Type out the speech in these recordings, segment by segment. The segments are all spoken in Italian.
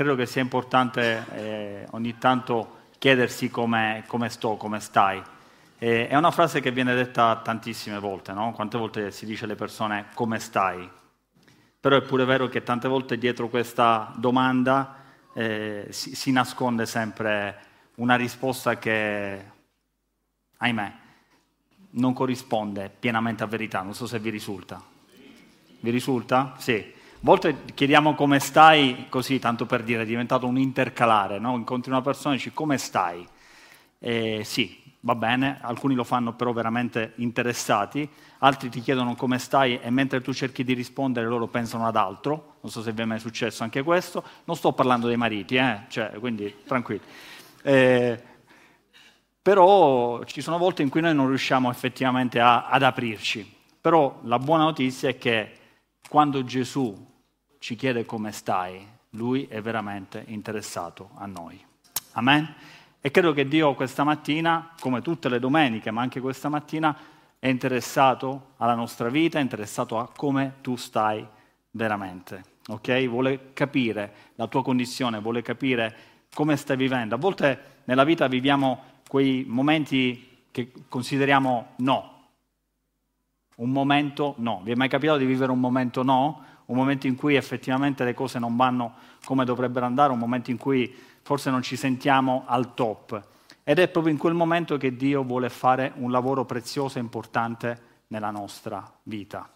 credo che sia importante eh, ogni tanto chiedersi come, sto, come stai. Eh, è una frase che viene detta tantissime volte, no? Quante volte si dice alle persone come stai? Però è pure vero che tante volte dietro questa domanda eh, si, si nasconde sempre una risposta che, ahimè, non corrisponde pienamente a verità. Non so se vi risulta. Vi risulta? Sì. A volte chiediamo come stai, così tanto per dire, è diventato un intercalare, no? Incontri una persona e dici come stai? Eh, sì, va bene, alcuni lo fanno però veramente interessati, altri ti chiedono come stai e mentre tu cerchi di rispondere loro pensano ad altro, non so se vi è mai successo anche questo, non sto parlando dei mariti, eh? cioè, quindi tranquilli. Eh, però ci sono volte in cui noi non riusciamo effettivamente a, ad aprirci, però la buona notizia è che quando Gesù ci chiede come stai, lui è veramente interessato a noi. Amen? E credo che Dio questa mattina, come tutte le domeniche, ma anche questa mattina, è interessato alla nostra vita, è interessato a come tu stai veramente. Ok? Vuole capire la tua condizione, vuole capire come stai vivendo. A volte nella vita viviamo quei momenti che consideriamo no. Un momento no. Vi è mai capitato di vivere un momento no? Un momento in cui effettivamente le cose non vanno come dovrebbero andare, un momento in cui forse non ci sentiamo al top. Ed è proprio in quel momento che Dio vuole fare un lavoro prezioso e importante nella nostra vita.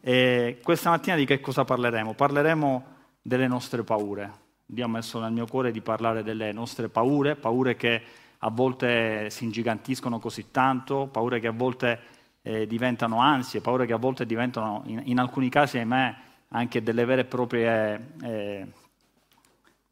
E questa mattina di che cosa parleremo? Parleremo delle nostre paure. Dio ha messo nel mio cuore di parlare delle nostre paure, paure che a volte si ingigantiscono così tanto, paure che a volte eh, diventano ansie, paure che a volte diventano, in, in, alcuni casi, ahimè, anche delle vere e proprie eh,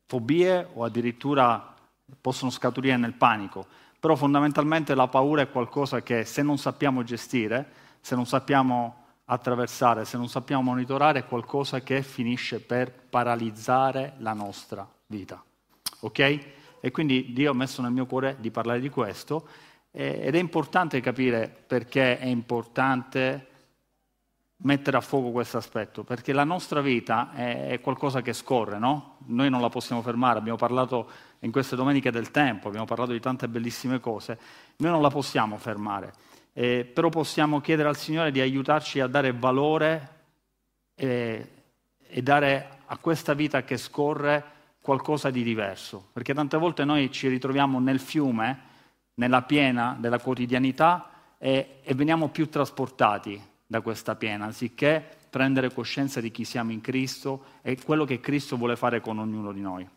fobie o addirittura possono scaturire nel panico. Però fondamentalmente la paura è qualcosa che se non sappiamo gestire, se non sappiamo attraversare, se non sappiamo monitorare, è qualcosa che finisce per paralizzare la nostra vita. Ok? E quindi Dio ha messo nel mio cuore di parlare di questo ed è importante capire perché è importante mettere a fuoco questo aspetto, perché la nostra vita è, qualcosa che scorre, no? Noi non la possiamo fermare, abbiamo parlato in queste domeniche del tempo, abbiamo parlato di tante bellissime cose, noi non la possiamo fermare, eh, però possiamo chiedere al Signore di aiutarci a dare valore e, e dare a questa vita che scorre qualcosa di diverso, perché tante volte noi ci ritroviamo nel fiume, nella piena della quotidianità e, e veniamo più trasportati da questa piena, anziché prendere coscienza di chi siamo in Cristo e quello che Cristo vuole fare con ognuno di noi.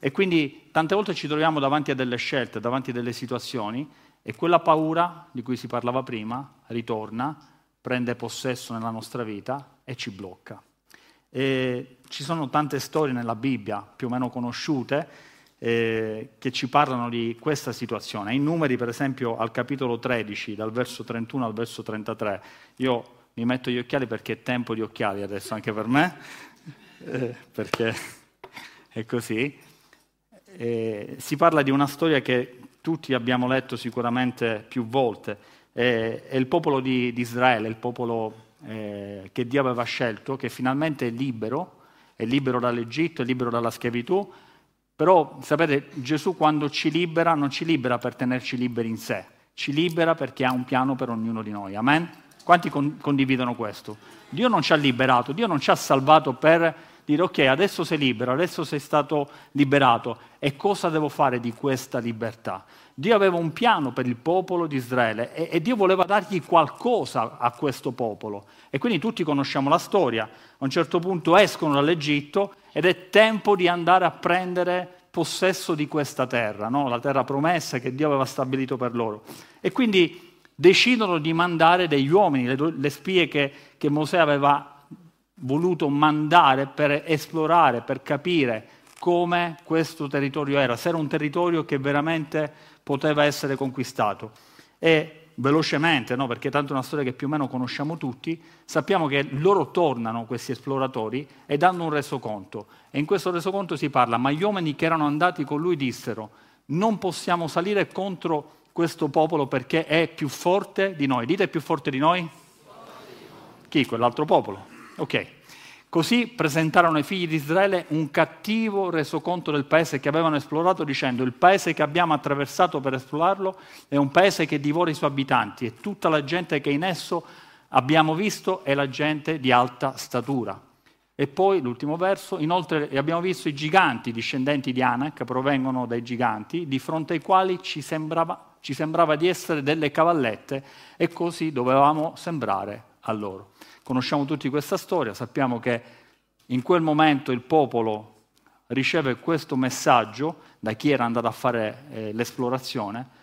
E quindi tante volte ci troviamo davanti a delle scelte, davanti a delle situazioni e quella paura di cui si parlava prima ritorna, prende possesso nella nostra vita e ci blocca. E ci sono tante storie nella Bibbia, più o meno conosciute, eh, che ci parlano di questa situazione. In numeri, per esempio, al capitolo 13, dal verso 31 al verso 33, io mi metto gli occhiali perché è tempo di occhiali adesso anche per me, eh, perché è così. Eh, si parla di una storia che tutti abbiamo letto sicuramente più volte, è il popolo di, di Israele, il popolo eh, che Dio aveva scelto, che finalmente è libero, è libero dall'Egitto, è libero dalla schiavitù, però sapete, Gesù quando ci libera non ci libera per tenerci liberi in sé, ci libera perché ha un piano per ognuno di noi. Amen? Quanti con- condividono questo? Dio non ci ha liberato, Dio non ci ha salvato per dire ok, adesso sei libero, adesso sei stato liberato e cosa devo fare di questa libertà? Dio aveva un piano per il popolo di Israele e, e Dio voleva dargli qualcosa a questo popolo. E quindi tutti conosciamo la storia. A un certo punto escono dall'Egitto ed è tempo di andare a prendere possesso di questa terra, no? la terra promessa che Dio aveva stabilito per loro. E quindi decidono di mandare degli uomini, le, le spie che, che Mosè aveva voluto mandare per esplorare, per capire come questo territorio era, se era un territorio che veramente poteva essere conquistato. E velocemente, no? perché tanto è una storia che più o meno conosciamo tutti, sappiamo che loro tornano, questi esploratori, e danno un resoconto. E in questo resoconto si parla, ma gli uomini che erano andati con lui dissero, non possiamo salire contro questo popolo perché è più forte di noi. Dite è più forte di noi? Chi? Quell'altro popolo. Ok. Così presentarono ai figli di Israele un cattivo resoconto del paese che avevano esplorato, dicendo il paese che abbiamo attraversato per esplorarlo è un paese che divora i suoi abitanti e tutta la gente che in esso abbiamo visto è la gente di alta statura. E poi l'ultimo verso, inoltre abbiamo visto i giganti discendenti di Anak, provengono dai giganti, di fronte ai quali ci sembrava, ci sembrava di essere delle cavallette e così dovevamo sembrare a loro. Conosciamo tutti questa storia, sappiamo che in quel momento il popolo riceve questo messaggio da chi era andato a fare eh, l'esplorazione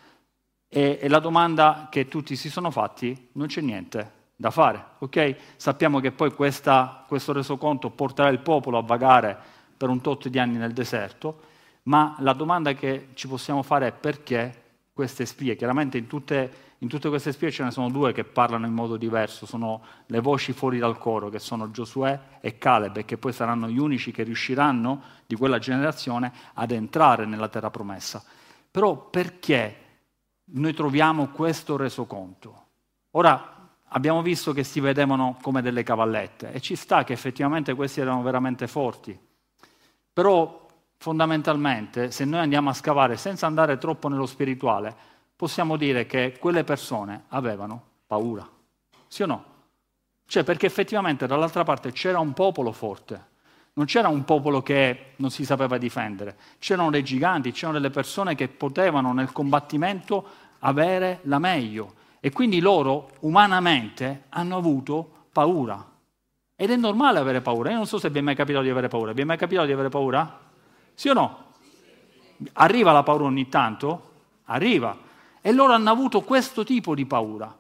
e, e, la domanda che tutti si sono fatti non c'è niente da fare, ok? Sappiamo che poi questa, questo resoconto porterà il popolo a vagare per un tot di anni nel deserto, ma la domanda che ci possiamo fare è perché queste spie? Chiaramente in tutte in tutte queste spie ce ne sono due che parlano in modo diverso, sono le voci fuori dal coro, che sono Giosuè e Caleb, e che poi saranno gli unici che riusciranno di quella generazione ad entrare nella terra promessa. Però perché noi troviamo questo resoconto? Ora abbiamo visto che si vedevano come delle cavallette e ci sta che effettivamente questi erano veramente forti. Però fondamentalmente, se noi andiamo a scavare senza andare troppo nello spirituale, possiamo dire che quelle persone avevano paura. Sì o no? Cioè perché effettivamente dall'altra parte c'era un popolo forte, non c'era un popolo che non si sapeva difendere, c'erano dei giganti, c'erano delle persone che potevano nel combattimento avere la meglio e quindi loro umanamente hanno avuto paura. Ed è normale avere paura. Io non so se vi è mai capitato di avere paura. Vi è mai capitato di avere paura? Sì o no? Arriva la paura ogni tanto? Arriva. E loro hanno avuto questo tipo di paura.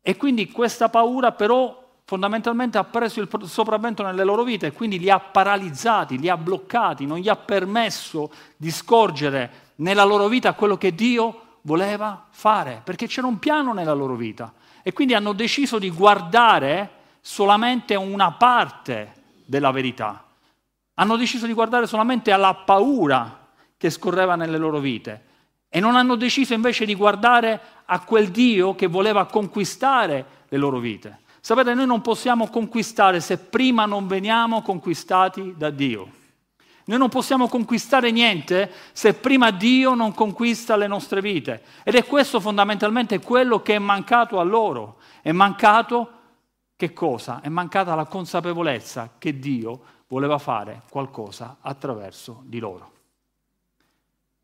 E quindi questa paura però fondamentalmente ha preso il sopravvento nelle loro vite e quindi li ha paralizzati, li ha bloccati, non gli ha permesso di scorgere nella loro vita quello che Dio voleva fare, perché c'era un piano nella loro vita. E quindi hanno deciso di guardare solamente una parte della verità. Hanno deciso di guardare solamente alla paura che scorreva nelle loro vite e non hanno deciso invece di guardare a quel Dio che voleva conquistare le loro vite. Sapete, noi non possiamo conquistare se prima non veniamo conquistati da Dio. Noi non possiamo conquistare niente se prima Dio non conquista le nostre vite. Ed è questo fondamentalmente quello che è mancato a loro. È mancato che cosa? È mancata la consapevolezza che Dio voleva fare qualcosa attraverso di loro.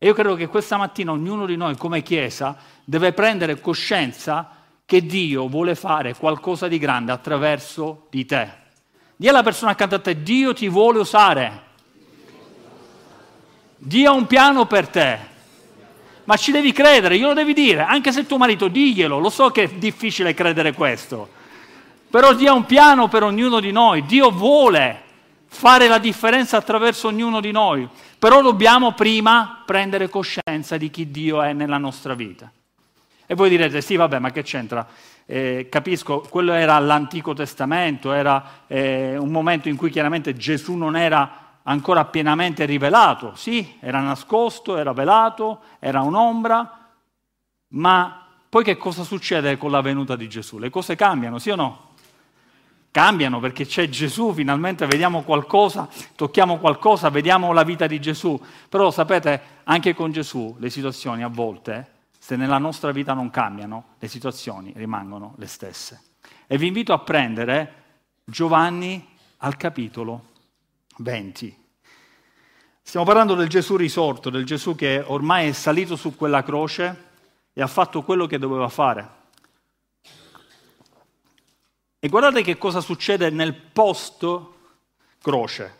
E io credo che questa mattina ognuno di noi come Chiesa deve prendere coscienza che Dio vuole fare qualcosa di grande attraverso di te. Dì alla persona accanto a te, Dio ti vuole usare. Dio ha un piano per te. Ma ci devi credere, glielo devi dire, anche se tuo marito diglielo, lo so che è difficile credere questo. Però Dio ha un piano per ognuno di noi, Dio vuole fare la differenza attraverso ognuno di noi, però dobbiamo prima prendere coscienza di chi Dio è nella nostra vita. E voi direte, sì, vabbè, ma che c'entra? Eh, capisco, quello era l'Antico Testamento, era eh, un momento in cui chiaramente Gesù non era ancora pienamente rivelato, sì, era nascosto, era velato, era un'ombra, ma poi che cosa succede con la venuta di Gesù? Le cose cambiano, sì o no? Cambiano perché c'è Gesù, finalmente vediamo qualcosa, tocchiamo qualcosa, vediamo la vita di Gesù. Però sapete, anche con Gesù le situazioni a volte, se nella nostra vita non cambiano, le situazioni rimangono le stesse. E vi invito a prendere Giovanni al capitolo 20. Stiamo parlando del Gesù risorto, del Gesù che ormai è salito su quella croce e ha fatto quello che doveva fare. E guardate che cosa succede nel post croce.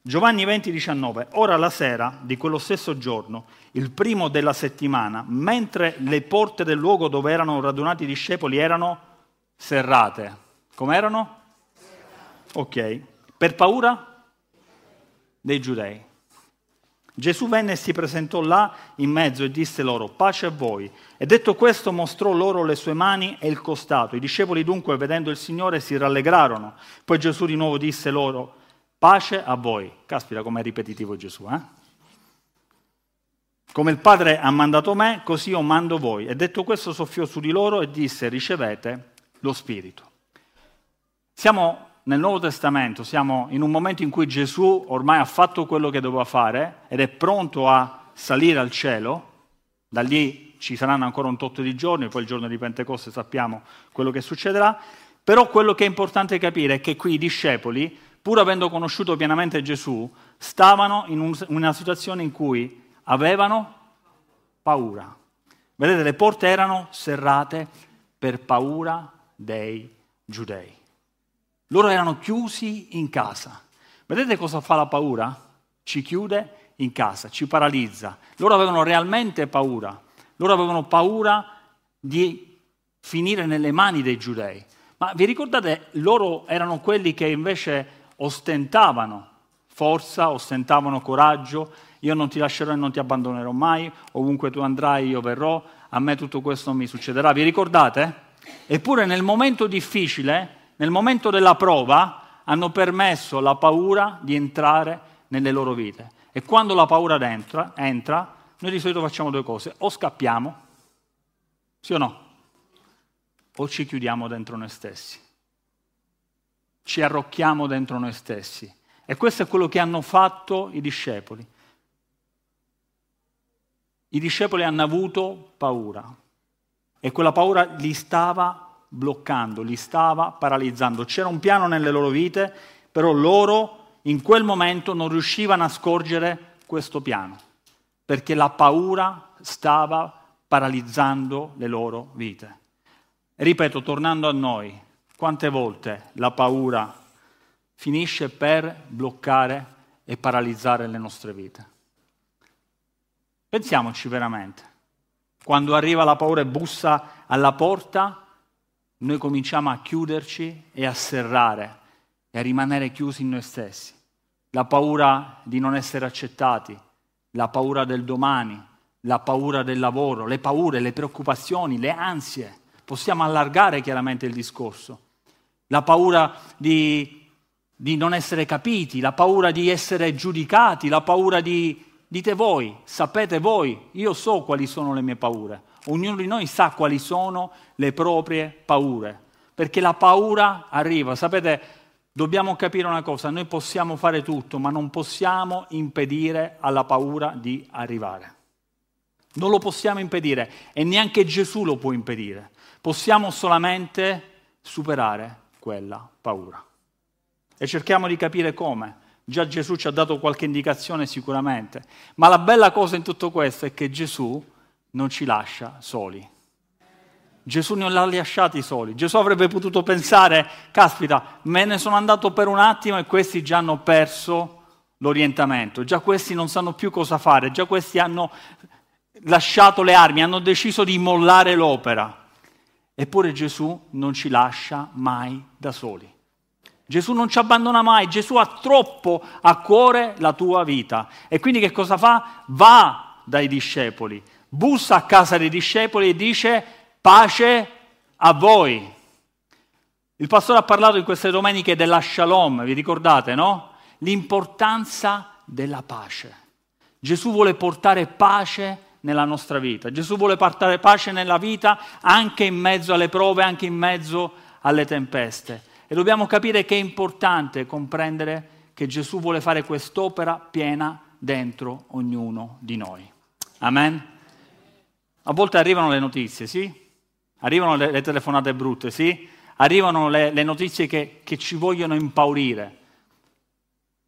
Giovanni 20, 19. Ora la sera di quello stesso giorno, il primo della settimana, mentre le porte del luogo dove erano radunati i discepoli erano serrate. Come erano? Ok. Per paura dei giudei. Gesù venne e si presentò là in mezzo e disse loro, pace a voi. E detto questo mostrò loro le sue mani e il costato. I discepoli dunque, vedendo il Signore, si rallegrarono. Poi Gesù di nuovo disse loro, pace a voi. Caspita com'è ripetitivo Gesù, eh? Come il Padre ha mandato me, così io mando voi. E detto questo soffiò su di loro e disse, ricevete lo Spirito. Siamo nel Nuovo Testamento siamo in un momento in cui Gesù ormai ha fatto quello che doveva fare ed è pronto a salire al cielo, da lì ci saranno ancora un tot di giorni, poi il giorno di Pentecoste sappiamo quello che succederà, però quello che è importante capire è che qui i discepoli, pur avendo conosciuto pienamente Gesù, stavano in un, una situazione in cui avevano paura. Vedete, le porte erano serrate per paura dei giudei. Loro erano chiusi in casa. Vedete cosa fa la paura? Ci chiude in casa, ci paralizza. Loro avevano realmente paura. Loro avevano paura di finire nelle mani dei giudei. Ma vi ricordate, loro erano quelli che invece ostentavano forza, ostentavano coraggio, io non ti lascerò e non ti abbandonerò mai, ovunque tu andrai io verrò, a me tutto questo mi succederà. Vi ricordate? Eppure nel momento difficile, nel momento della prova, hanno permesso alla paura di entrare nelle loro vite. E quando la paura entra, entra noi di solito facciamo due cose, o scappiamo, sì o no? O ci chiudiamo dentro noi stessi, ci arrocchiamo dentro noi stessi. E questo è quello che hanno fatto i discepoli. I discepoli hanno avuto paura e quella paura li stava bloccando, li stava paralizzando. C'era un piano nelle loro vite, però loro in quel momento non riuscivano a scorgere questo piano perché la paura stava paralizzando le loro vite. E ripeto, tornando a noi, quante volte la paura finisce per bloccare e paralizzare le nostre vite? Pensiamoci veramente. Quando arriva la paura e bussa alla porta, noi cominciamo a chiuderci e a serrare e a rimanere chiusi in noi stessi. La paura di non essere accettati, la paura del domani, la paura del lavoro, le paure, le preoccupazioni, le ansie. Possiamo allargare chiaramente il discorso. La paura di, di non essere capiti, la paura di essere giudicati, la paura di... Dite voi, sapete voi, io so quali sono le mie paure. Ognuno di noi sa quali sono le proprie paure. Perché la paura arriva, sapete, Dobbiamo capire una cosa, noi possiamo fare tutto, ma non possiamo impedire alla paura di arrivare. Non lo possiamo impedire e neanche Gesù lo può impedire. Possiamo solamente superare quella paura. E cerchiamo di capire come. Già Gesù ci ha dato qualche indicazione sicuramente, ma la bella cosa in tutto questo è che Gesù non ci lascia soli. Gesù non li ha lasciati soli. Gesù avrebbe potuto pensare, caspita, me ne sono andato per un attimo e questi già hanno perso l'orientamento, già questi non sanno più cosa fare, già questi hanno lasciato le armi, hanno deciso di mollare l'opera. Eppure Gesù non ci lascia mai da soli. Gesù non ci abbandona mai, Gesù ha troppo a cuore la tua vita. E quindi che cosa fa? Va dai discepoli, bussa a casa dei discepoli e dice Pace a voi. Il pastore ha parlato in queste domeniche della shalom, vi ricordate, no? L'importanza della pace. Gesù vuole portare pace nella nostra vita. Gesù vuole portare pace nella vita anche in mezzo alle prove, anche in mezzo alle tempeste. E dobbiamo capire che è importante comprendere che Gesù vuole fare quest'opera piena dentro ognuno di noi. Amen? A volte arrivano le notizie, sì? Arrivano le, le telefonate brutte, sì? Arrivano le, le notizie che, che ci vogliono impaurire.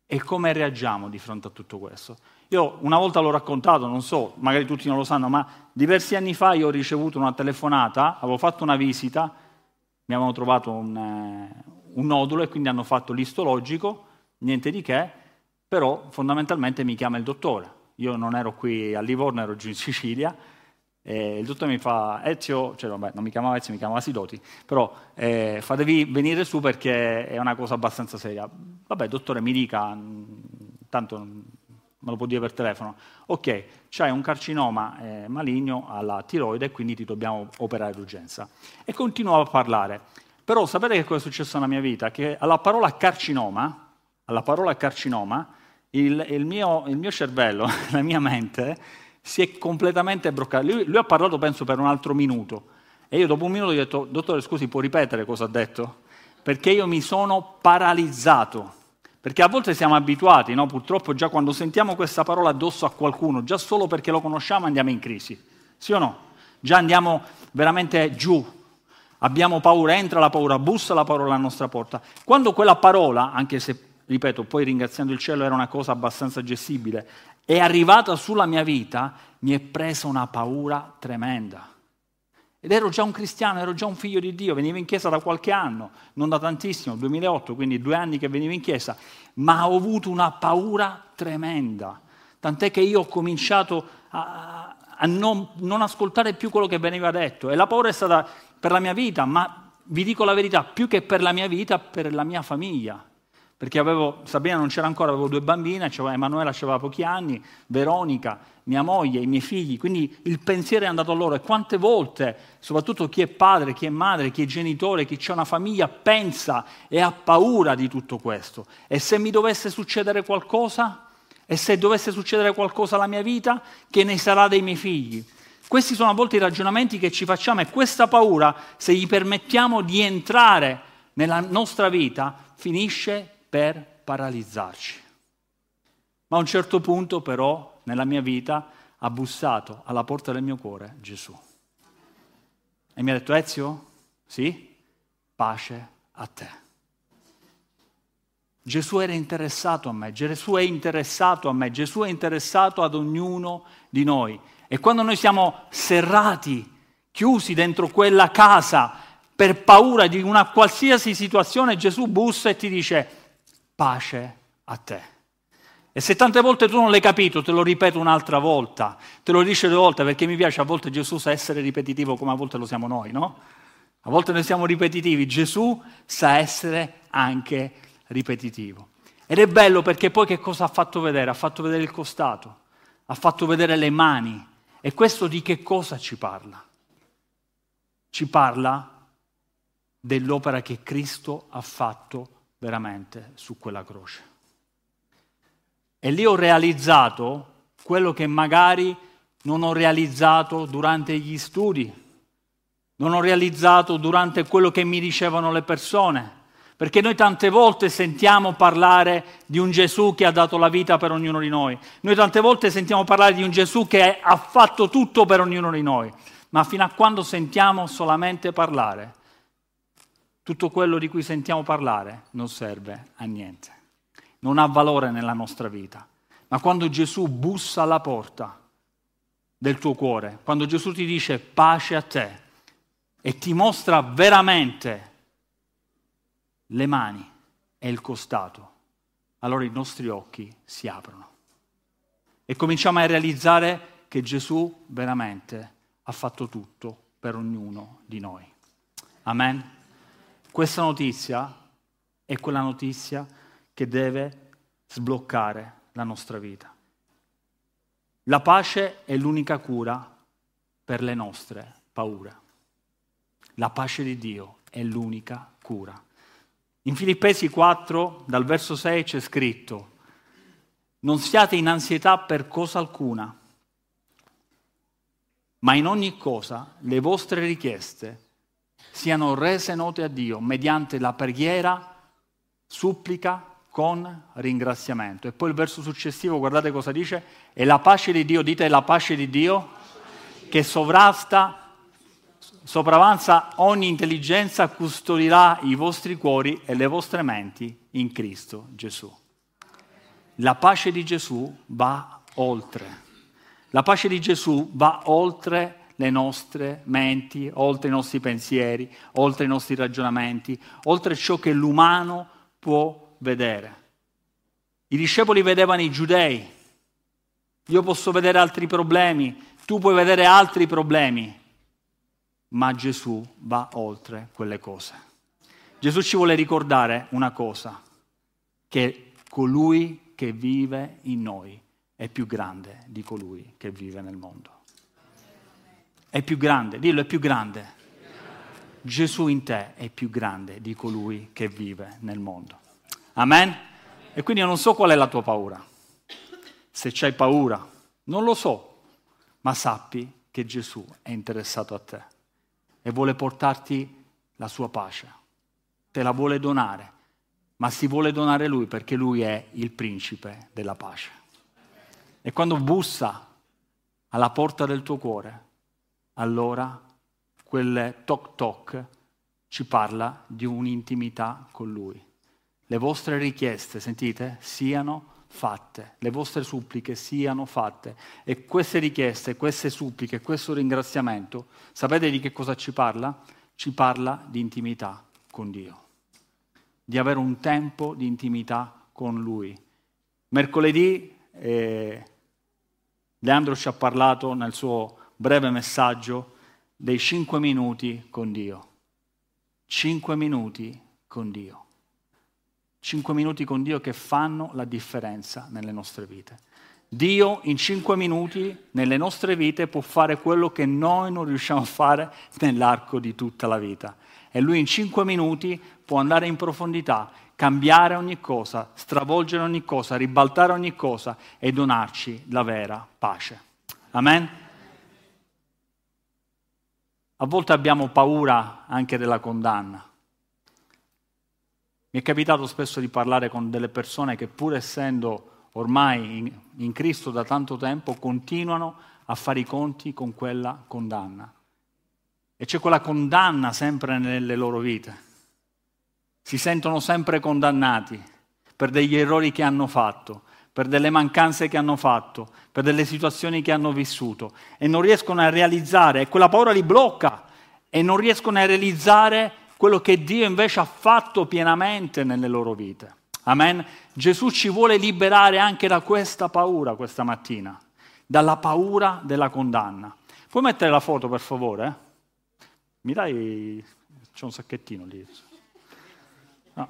E come reagiamo di fronte a tutto questo? Io una volta l'ho raccontato, non so, magari tutti non lo sanno, ma diversi anni fa io ho ricevuto una telefonata, avevo fatto una visita, mi avevano trovato un, eh, un nodulo e quindi hanno fatto l'istologico, niente di che, però fondamentalmente mi chiama il dottore. Io non ero qui a Livorno, ero giù in Sicilia, e il dottore mi fa, Ezio, cioè vabbè, non mi chiamava Ezio, mi chiamava Sidoti, però eh, fa, devi venire su perché è una cosa abbastanza seria. Vabbè, dottore, mi dica, mm, tanto me lo può dire per telefono. Ok, c'hai un carcinoma eh, maligno alla tiroide e quindi ti dobbiamo operare d'urgenza. E continuavo a parlare. Però sapete che cosa è successo nella mia vita? Che alla parola carcinoma, alla parola carcinoma, il, il, mio, il mio cervello, la mia mente si è completamente bloccato. Lui, lui, ha parlato, penso, per un altro minuto. E io dopo un minuto gli ho detto, dottore, scusi, può ripetere cosa ha detto? perché io mi sono paralizzato. Perché a volte siamo abituati, no? purtroppo già quando sentiamo questa parola addosso a qualcuno, già solo perché lo conosciamo andiamo in crisi, sì o no? Già andiamo veramente giù, abbiamo paura, entra la paura, bussa la parola alla nostra porta. Quando quella parola, anche se, ripeto, poi ringraziando il cielo era una cosa abbastanza gestibile, è arrivata sulla mia vita, mi è presa una paura tremenda. Ed ero già un cristiano, ero già un figlio di Dio, venivo in chiesa da qualche anno, non da tantissimo, 2008, quindi due anni che venivo in chiesa, ma ho avuto una paura tremenda, tant'è che io ho cominciato a, a non, non, ascoltare più quello che veniva detto. E la paura è stata per la mia vita, ma vi dico la verità, più che per la mia vita, per la mia famiglia perché avevo, Sabina non c'era ancora, avevo due bambine, Emanuela aveva pochi anni, Veronica, mia moglie, i miei figli, quindi il pensiero è andato a loro e quante volte, soprattutto chi è padre, chi è madre, chi è genitore, chi ha una famiglia, pensa e ha paura di tutto questo. E se mi dovesse succedere qualcosa? E se dovesse succedere qualcosa alla mia vita, che ne sarà dei miei figli? Questi sono a volte i ragionamenti che ci facciamo e questa paura, se gli permettiamo di entrare nella nostra vita, finisce per paralizzarci. Ma a un certo punto però nella mia vita ha bussato alla porta del mio cuore Gesù. E mi ha detto, Ezio, sì, pace a te. Gesù era interessato a me, Gesù è interessato a me, Gesù è interessato ad ognuno di noi. E quando noi siamo serrati, chiusi dentro quella casa per paura di una qualsiasi situazione, Gesù bussa e ti dice, pace a te. E se tante volte tu non l'hai capito, te lo ripeto un'altra volta, te lo dice due volte perché mi piace a volte Gesù sa essere ripetitivo come a volte lo siamo noi, no? A volte noi siamo ripetitivi, Gesù sa essere anche ripetitivo. Ed è bello perché poi che cosa ha fatto vedere? Ha fatto vedere il costato, ha fatto vedere le mani. E questo di che cosa ci parla? Ci parla dell'opera che Cristo ha fatto veramente su quella croce. E lì ho realizzato quello che magari non ho realizzato durante gli studi, non ho realizzato durante quello che mi dicevano le persone, perché noi tante volte sentiamo parlare di un Gesù che ha dato la vita per ognuno di noi, noi tante volte sentiamo parlare di un Gesù che ha fatto tutto per ognuno di noi, ma fino a quando sentiamo solamente parlare tutto quello di cui sentiamo parlare non serve a niente, non ha valore nella nostra vita. Ma quando Gesù bussa alla porta del tuo cuore, quando Gesù ti dice pace a te e ti mostra veramente le mani e il costato, allora i nostri occhi si aprono e cominciamo a realizzare che Gesù veramente ha fatto tutto per ognuno di noi. Amen. Questa notizia è quella notizia che deve sbloccare la nostra vita. La pace è l'unica cura per le nostre paure. La pace di Dio è l'unica cura. In Filippesi 4, dal verso 6 c'è scritto, non siate in ansietà per cosa alcuna, ma in ogni cosa le vostre richieste siano rese note a Dio mediante la preghiera, supplica con ringraziamento. E poi il verso successivo, guardate cosa dice, e la pace di Dio, dite la pace di Dio, che sovrasta, sopravanza ogni intelligenza, custodirà i vostri cuori e le vostre menti in Cristo Gesù. La pace di Gesù va oltre. La pace di Gesù va oltre le nostre menti, oltre i nostri pensieri, oltre i nostri ragionamenti, oltre ciò che l'umano può vedere. I discepoli vedevano i giudei, io posso vedere altri problemi, tu puoi vedere altri problemi, ma Gesù va oltre quelle cose. Gesù ci vuole ricordare una cosa, che colui che vive in noi è più grande di colui che vive nel mondo. È più grande, dillo è più grande. Gesù in te è più grande di colui che vive nel mondo. Amen? E quindi io non so qual è la tua paura. Se c'hai paura, non lo so, ma sappi che Gesù è interessato a te e vuole portarti la sua pace. te la vuole donare, ma si vuole donare lui perché lui è il principe della pace. E quando bussa alla porta del tuo cuore, allora quel toc toc ci parla di un'intimità con lui. Le vostre richieste, sentite, siano fatte, le vostre suppliche siano fatte. E queste richieste, queste suppliche, questo ringraziamento, sapete di che cosa ci parla? Ci parla di intimità con Dio, di avere un tempo di intimità con Lui. Mercoledì eh, Leandro ci ha parlato nel suo breve messaggio dei cinque minuti con Dio. Cinque minuti con Dio. Cinque minuti con Dio che fanno la differenza nelle nostre vite. Dio in cinque minuti nelle nostre vite può fare quello che noi non riusciamo a fare nell'arco di tutta la vita. E lui in cinque minuti può andare in profondità, cambiare ogni cosa, stravolgere ogni cosa, ribaltare ogni cosa e donarci la vera pace. Amen? A volte abbiamo paura anche della condanna. Mi è capitato spesso di parlare con delle persone che pur essendo ormai in, in, Cristo da tanto tempo continuano a fare i conti con quella condanna. E c'è quella condanna sempre nelle loro vite. Si sentono sempre condannati per degli errori che hanno fatto, per delle mancanze che hanno fatto, per delle situazioni che hanno vissuto e non riescono a realizzare, e quella paura li blocca e non riescono a realizzare quello che Dio invece ha fatto pienamente nelle loro vite. Amen. Gesù ci vuole liberare anche da questa paura questa mattina, dalla paura della condanna. Puoi mettere la foto per favore? Mi dai... C'è un sacchettino lì. No.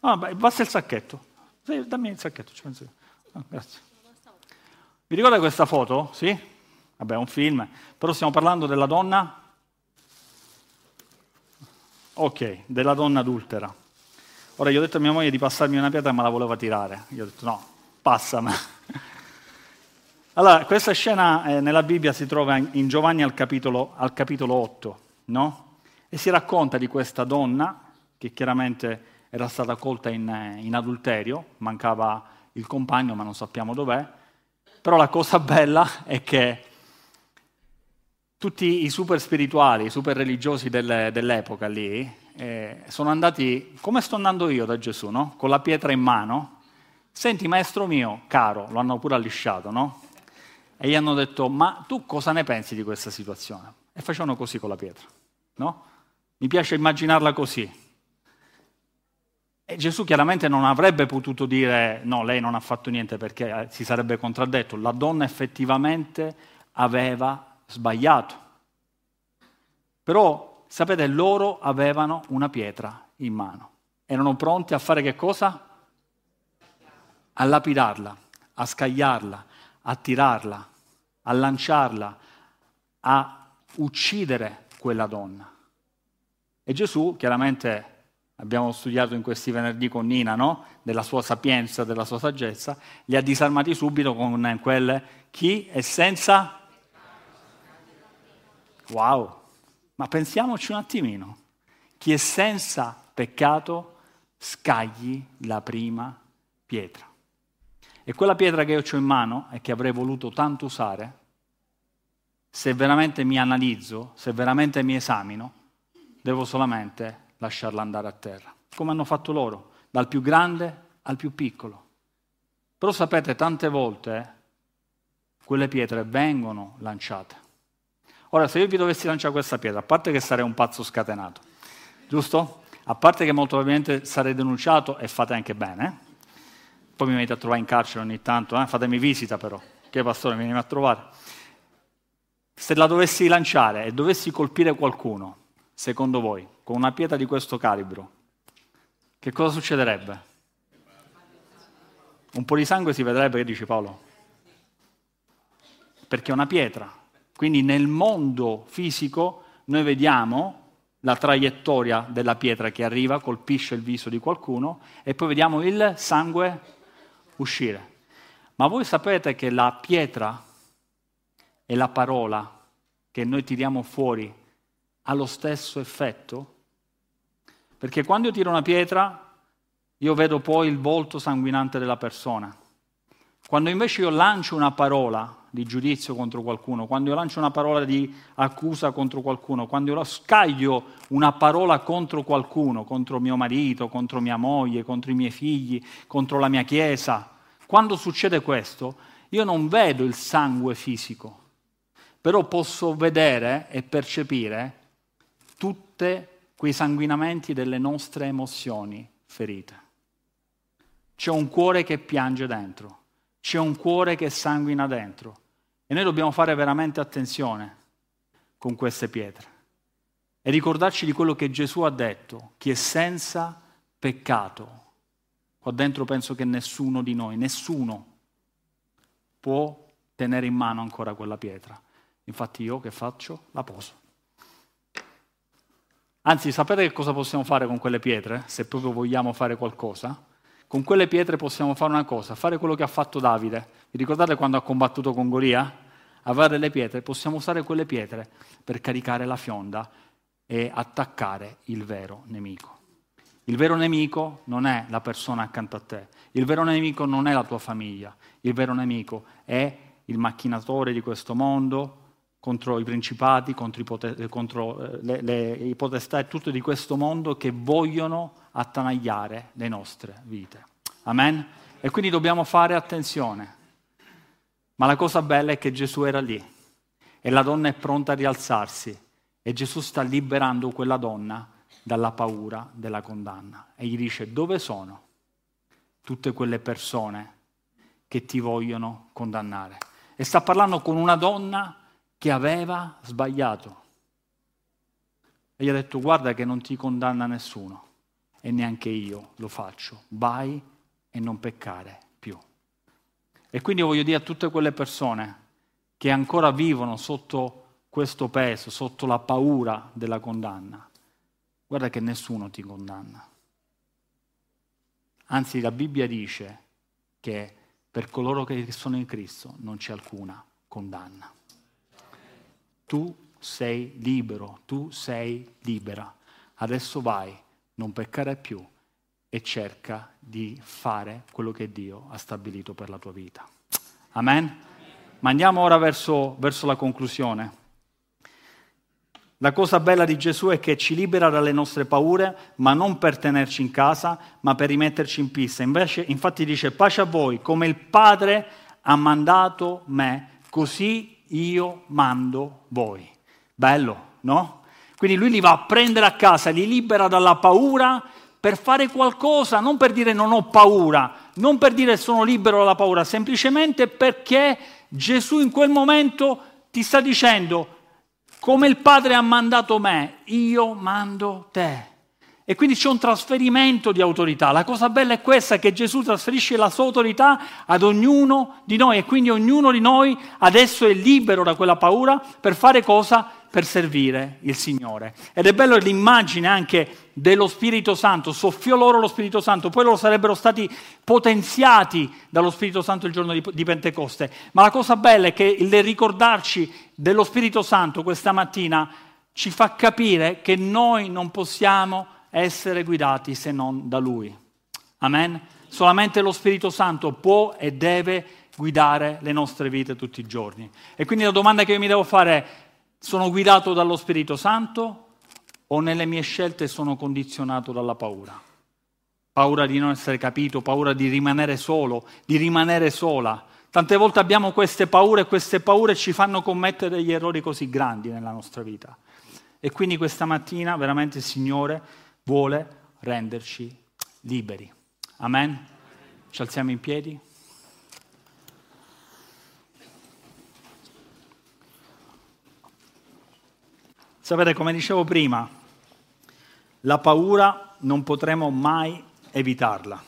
no basta il sacchetto. Dammi il sacchetto, ci penso io. No, grazie. Vi ricordate questa foto? Sì? Vabbè, è un film. Però stiamo parlando della donna Ok, della donna adultera. Ora io ho detto a mia moglie di passarmi una pietra ma la voleva tirare. Io ho detto no, passami. Allora, questa scena eh, nella Bibbia si trova in Giovanni al capitolo, al capitolo 8, no? E si racconta di questa donna che chiaramente era stata colta in, in adulterio, mancava il compagno ma non sappiamo dov'è. Però la cosa bella è che tutti i super spirituali, i super religiosi del, dell'epoca lì, eh, sono andati come sto andando io da Gesù, no? Con la pietra in mano. Senti, maestro mio, caro, lo hanno pure allisciato, no? E gli hanno detto, ma tu cosa ne pensi di questa situazione? E facevano così con la pietra, no? Mi piace immaginarla così. E Gesù chiaramente non avrebbe potuto dire, no, lei non ha fatto niente perché eh, si sarebbe contraddetto. La donna effettivamente aveva sbagliato. Però, sapete, loro avevano una pietra in mano. Erano pronti a fare che cosa? A lapidarla, a scagliarla, a tirarla, a lanciarla, a uccidere quella donna. E Gesù, chiaramente, abbiamo studiato in questi venerdì con Nina, no? della sua sapienza, della sua saggezza, li ha disarmati subito con quelle chi è senza Wow, ma pensiamoci un attimino. Chi è senza peccato scagli la prima pietra. E quella pietra che io ho in mano e che avrei voluto tanto usare, se veramente mi analizzo, se veramente mi esamino, devo solamente lasciarla andare a terra, come hanno fatto loro, dal più grande al più piccolo. Però sapete, tante volte quelle pietre vengono lanciate Ora, se io vi dovessi lanciare questa pietra, a parte che sarei un pazzo scatenato, giusto? A parte che molto probabilmente sarei denunciato e fate anche bene, eh? poi mi venite a trovare in carcere ogni tanto, eh? fatemi visita però, che pastore mi viene a trovare. Se la dovessi lanciare e dovessi colpire qualcuno, secondo voi, con una pietra di questo calibro, che cosa succederebbe? Un po' di sangue si vedrebbe, che dici Paolo? Perché è una pietra, quindi nel mondo fisico noi vediamo la traiettoria della pietra che arriva, colpisce il viso di qualcuno e poi vediamo il sangue uscire. Ma voi sapete che la pietra e la parola che noi tiriamo fuori ha lo stesso effetto? Perché quando io tiro una pietra, io vedo poi il volto sanguinante della persona. Quando invece io lancio una parola di giudizio contro qualcuno, quando io lancio una parola di accusa contro qualcuno, quando io scaglio una parola contro qualcuno, contro mio marito, contro mia moglie, contro i miei figli, contro la mia chiesa, quando succede questo, io non vedo il sangue fisico, però posso vedere e percepire tutti quei sanguinamenti delle nostre emozioni ferite. C'è un cuore che piange dentro, c'è un cuore che sanguina dentro e noi dobbiamo fare veramente attenzione con queste pietre e ricordarci di quello che Gesù ha detto, che è senza peccato. Qua dentro penso che nessuno di noi, nessuno può tenere in mano ancora quella pietra. Infatti io che faccio? La poso. Anzi, sapete che cosa possiamo fare con quelle pietre? Se proprio vogliamo fare qualcosa? Con quelle pietre possiamo fare una cosa, fare quello che ha fatto Davide. Vi ricordate quando ha combattuto con Goria? Avere le pietre, possiamo usare quelle pietre per caricare la fionda e attaccare il vero nemico. Il vero nemico non è la persona accanto a te, il vero nemico non è la tua famiglia, il vero nemico è il macchinatore di questo mondo, contro i principati, contro, i, poter, contro eh, le, le, i potestà e tutto di questo mondo che vogliono attanagliare le nostre vite. Amen? E quindi dobbiamo fare attenzione. Ma la cosa bella è che Gesù era lì e la donna è pronta a rialzarsi e Gesù sta liberando quella donna dalla paura della condanna e gli dice dove sono tutte quelle persone che ti vogliono condannare. E sta parlando con una donna che aveva sbagliato. E gli ha detto guarda che non ti condanna nessuno e neanche io lo faccio. Vai e non peccare più. E quindi voglio dire a tutte quelle persone che ancora vivono sotto questo peso, sotto la paura della condanna, guarda che nessuno ti condanna. Anzi, la Bibbia dice che per coloro che sono in Cristo non c'è alcuna condanna tu sei libero, tu sei libera. Adesso vai, non peccare più e cerca di fare quello che Dio ha stabilito per la tua vita. Amen? Ma andiamo ora verso, verso la conclusione. La cosa bella di Gesù è che ci libera dalle nostre paure, ma non per tenerci in casa, ma per rimetterci in pista. Invece, infatti dice, pace a voi, come il Padre ha mandato me, così io mando voi. Bello, no? Quindi lui li va a prendere a casa, li libera dalla paura per fare qualcosa, non per dire non ho paura, non per dire sono libero dalla paura, semplicemente perché Gesù in quel momento ti sta dicendo come il Padre ha mandato me, io mando te. E quindi c'è un trasferimento di autorità. La cosa bella è questa, che Gesù trasferisce la sua autorità ad ognuno di noi e quindi ognuno di noi adesso è libero da quella paura per fare cosa? Per servire il Signore. Ed è bello l'immagine anche dello Spirito Santo, soffiò loro lo Spirito Santo, poi loro sarebbero stati potenziati dallo Spirito Santo il giorno di Pentecoste. Ma la cosa bella è che il ricordarci dello Spirito Santo questa mattina ci fa capire che noi non possiamo essere guidati se non da Lui. Amen? Solamente lo Spirito Santo può e deve guidare le nostre vite tutti i giorni. E quindi la domanda che io mi devo fare è, sono guidato dallo Spirito Santo o nelle mie scelte sono condizionato dalla paura? Paura di non essere capito, paura di rimanere solo, di rimanere sola. Tante volte abbiamo queste paure e queste paure ci fanno commettere degli errori così grandi nella nostra vita. E quindi questa mattina veramente Signore vuole renderci liberi. Amen? Ci alziamo in piedi? Sapete, come dicevo prima, la paura non potremo mai evitarla.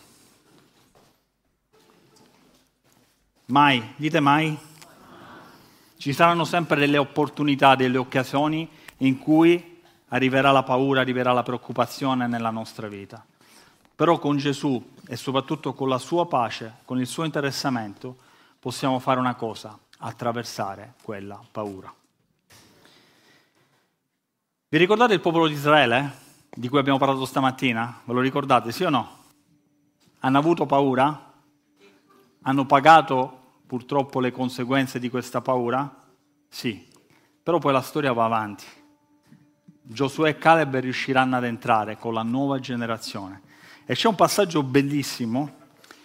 Mai, dite mai? Ci saranno sempre delle opportunità, delle occasioni in cui arriverà la paura, arriverà la preoccupazione nella nostra vita. Però con Gesù e soprattutto con la sua pace, con il suo interessamento, possiamo fare una cosa, attraversare quella paura. Vi ricordate il popolo di Israele? di cui abbiamo parlato stamattina? Ve lo ricordate, sì o no? Hanno avuto paura? Hanno pagato purtroppo le conseguenze di questa paura? Sì, però poi la storia va avanti. Giosuè e Caleb riusciranno ad entrare con la nuova generazione. E c'è un passaggio bellissimo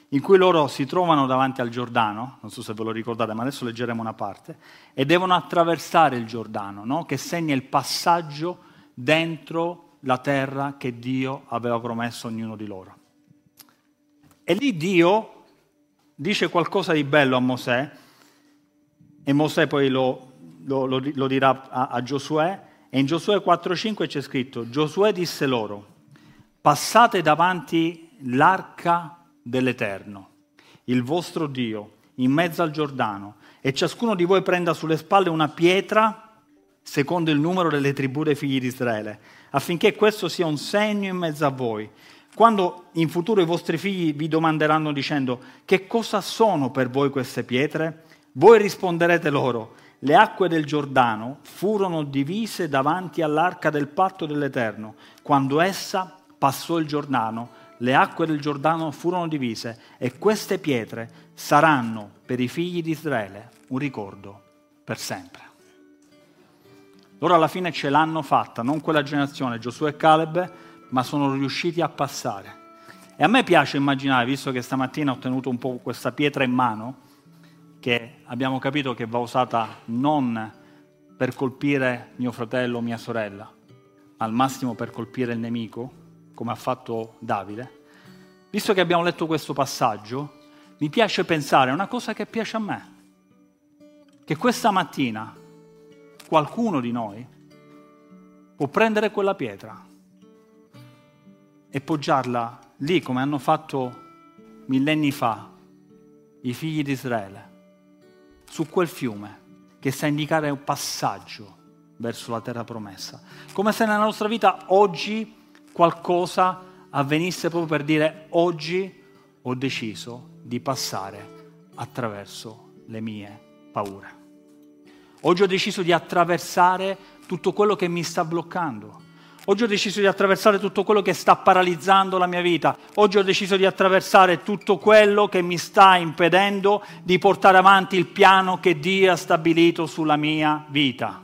in cui loro si trovano davanti al Giordano, non so se ve lo ricordate, ma adesso leggeremo una parte, e devono attraversare il Giordano, no? che segna il passaggio dentro la terra che Dio aveva promesso a ognuno di loro. E lì Dio dice qualcosa di bello a Mosè, e Mosè poi lo, lo, lo, lo dirà a, a Giosuè, e in Giosuè 4.5 c'è scritto, Giosuè disse loro, passate davanti l'arca dell'Eterno, il vostro Dio, in mezzo al Giordano, e ciascuno di voi prenda sulle spalle una pietra secondo il numero delle tribù dei figli di Israele, affinché questo sia un segno in mezzo a voi. Quando in futuro i vostri figli vi domanderanno dicendo che cosa sono per voi queste pietre, voi risponderete loro, le acque del Giordano furono divise davanti all'arca del patto dell'Eterno, quando essa passò il Giordano le acque del Giordano furono divise e queste pietre saranno per i figli di Israele un ricordo per sempre. Loro alla fine ce l'hanno fatta, non quella generazione, Giosuè e Caleb, ma sono riusciti a passare. E a me piace immaginare, visto che stamattina ho tenuto un po' questa pietra in mano, che abbiamo capito che va usata non per colpire mio fratello o mia sorella, ma al massimo per colpire il nemico, come ha fatto Davide, visto che abbiamo letto questo passaggio, mi piace pensare a una cosa che piace a me, che questa mattina qualcuno di noi può prendere quella pietra e poggiarla lì come hanno fatto millenni fa i figli di Israele, su quel fiume che sta a indicare un passaggio verso la terra promessa. Come se nella nostra vita oggi qualcosa avvenisse proprio per dire oggi ho deciso di passare attraverso le mie paure. Oggi ho deciso di attraversare tutto quello che mi sta bloccando. Oggi ho deciso di attraversare tutto quello che sta paralizzando la mia vita. Oggi ho deciso di attraversare tutto quello che mi sta impedendo di portare avanti il piano che Dio ha stabilito sulla mia vita.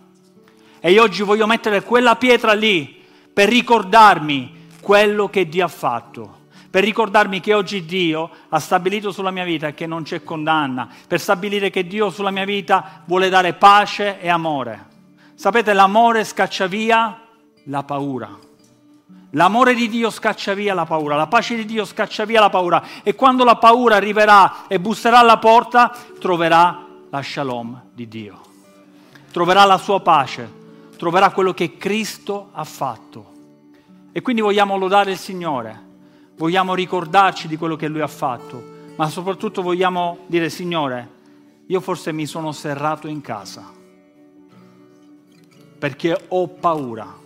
E io oggi voglio mettere quella pietra lì per ricordarmi quello che Dio ha fatto, per ricordarmi che oggi Dio ha stabilito sulla mia vita che non c'è condanna, per stabilire che Dio sulla mia vita vuole dare pace e amore. Sapete, l'amore scaccia via la paura. L'amore di Dio scaccia via la paura, la pace di Dio scaccia via la paura e quando la paura arriverà e busserà alla porta, troverà la shalom di Dio, troverà la sua pace, troverà quello che Cristo ha fatto. E quindi vogliamo lodare il Signore, vogliamo ricordarci di quello che Lui ha fatto, ma soprattutto vogliamo dire, Signore, io forse mi sono serrato in casa perché ho paura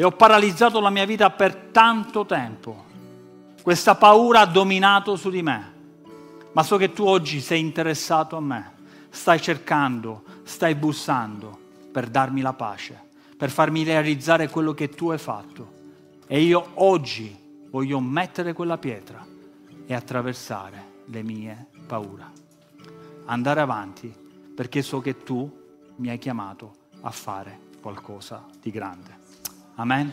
e ho paralizzato la mia vita per tanto tempo. Questa paura ha dominato su di me, ma so che tu oggi sei interessato a me, stai cercando, stai bussando per darmi la pace, per farmi realizzare quello che tu hai fatto. E io oggi voglio mettere quella pietra e attraversare le mie paure. Andare avanti perché so che tu mi hai chiamato a fare qualcosa di grande. Amen.